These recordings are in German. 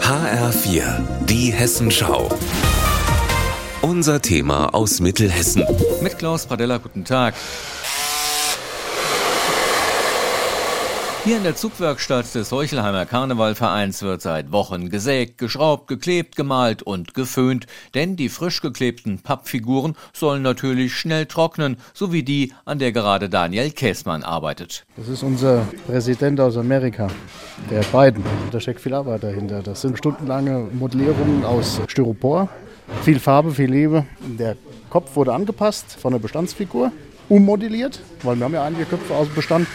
HR4, die Hessenschau. Unser Thema aus Mittelhessen. Mit Klaus Pradella, guten Tag. Hier in der Zugwerkstatt des Heuchelheimer Karnevalvereins wird seit Wochen gesägt, geschraubt, geklebt, gemalt und geföhnt, denn die frisch geklebten Pappfiguren sollen natürlich schnell trocknen, so wie die, an der gerade Daniel Käßmann arbeitet. Das ist unser Präsident aus Amerika, der Biden. Da steckt viel Arbeit dahinter. Das sind stundenlange Modellierungen aus Styropor, viel Farbe, viel Liebe. Der Kopf wurde angepasst von der Bestandsfigur, ummodelliert, weil wir haben ja einige Köpfe aus dem Bestand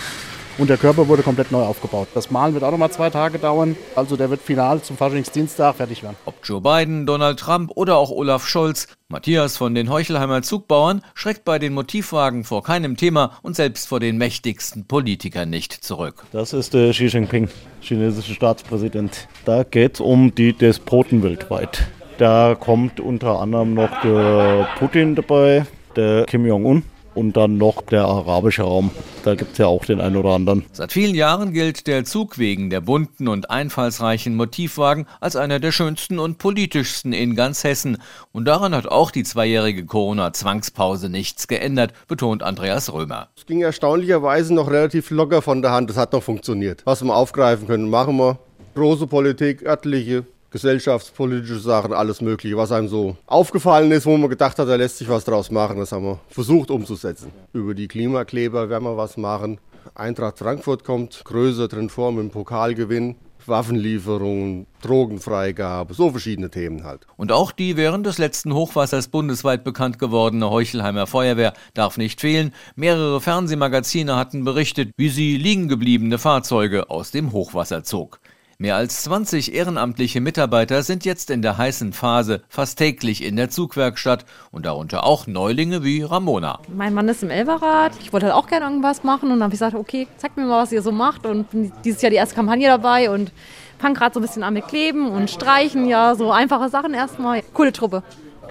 und der Körper wurde komplett neu aufgebaut. Das Malen wird auch nochmal zwei Tage dauern. Also der wird final zum Faschingsdienstag fertig werden. Ob Joe Biden, Donald Trump oder auch Olaf Scholz, Matthias von den Heuchelheimer Zugbauern schreckt bei den Motivwagen vor keinem Thema und selbst vor den mächtigsten Politikern nicht zurück. Das ist der Xi Jinping, chinesische Staatspräsident. Da geht es um die Despoten weltweit. Da kommt unter anderem noch der Putin dabei, der Kim Jong-un und dann noch der arabische Raum. Da gibt es ja auch den einen oder anderen. Seit vielen Jahren gilt der Zug wegen der bunten und einfallsreichen Motivwagen als einer der schönsten und politischsten in ganz Hessen. Und daran hat auch die zweijährige Corona-Zwangspause nichts geändert, betont Andreas Römer. Es ging erstaunlicherweise noch relativ locker von der Hand. Es hat noch funktioniert. Was wir aufgreifen können, machen wir. Große Politik, örtliche, gesellschaftspolitische Sachen, alles Mögliche, was einem so aufgefallen ist, wo man gedacht hat, da lässt sich was draus machen. Das haben wir versucht umzusetzen. Über die Klimakleber werden wir was machen. Eintracht Frankfurt kommt größer drin vor mit dem Pokalgewinn. Waffenlieferungen, Drogenfreigabe, so verschiedene Themen halt. Und auch die während des letzten Hochwassers bundesweit bekannt gewordene Heuchelheimer Feuerwehr darf nicht fehlen. Mehrere Fernsehmagazine hatten berichtet, wie sie liegengebliebene Fahrzeuge aus dem Hochwasser zog. Mehr als 20 ehrenamtliche Mitarbeiter sind jetzt in der heißen Phase fast täglich in der Zugwerkstatt und darunter auch Neulinge wie Ramona. Mein Mann ist im Elverrad. Ich wollte halt auch gerne irgendwas machen und dann habe ich gesagt, okay, zeig mir mal, was ihr so macht und bin dieses Jahr die erste Kampagne dabei und fange gerade so ein bisschen an mit Kleben und Streichen, ja, so einfache Sachen erstmal. Coole Truppe.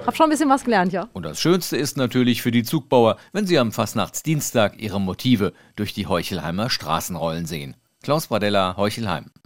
Hab schon ein bisschen was gelernt, ja. Und das Schönste ist natürlich für die Zugbauer, wenn sie am Fastnachtsdienstag ihre Motive durch die Heuchelheimer Straßen rollen sehen. Klaus Bradella, Heuchelheim.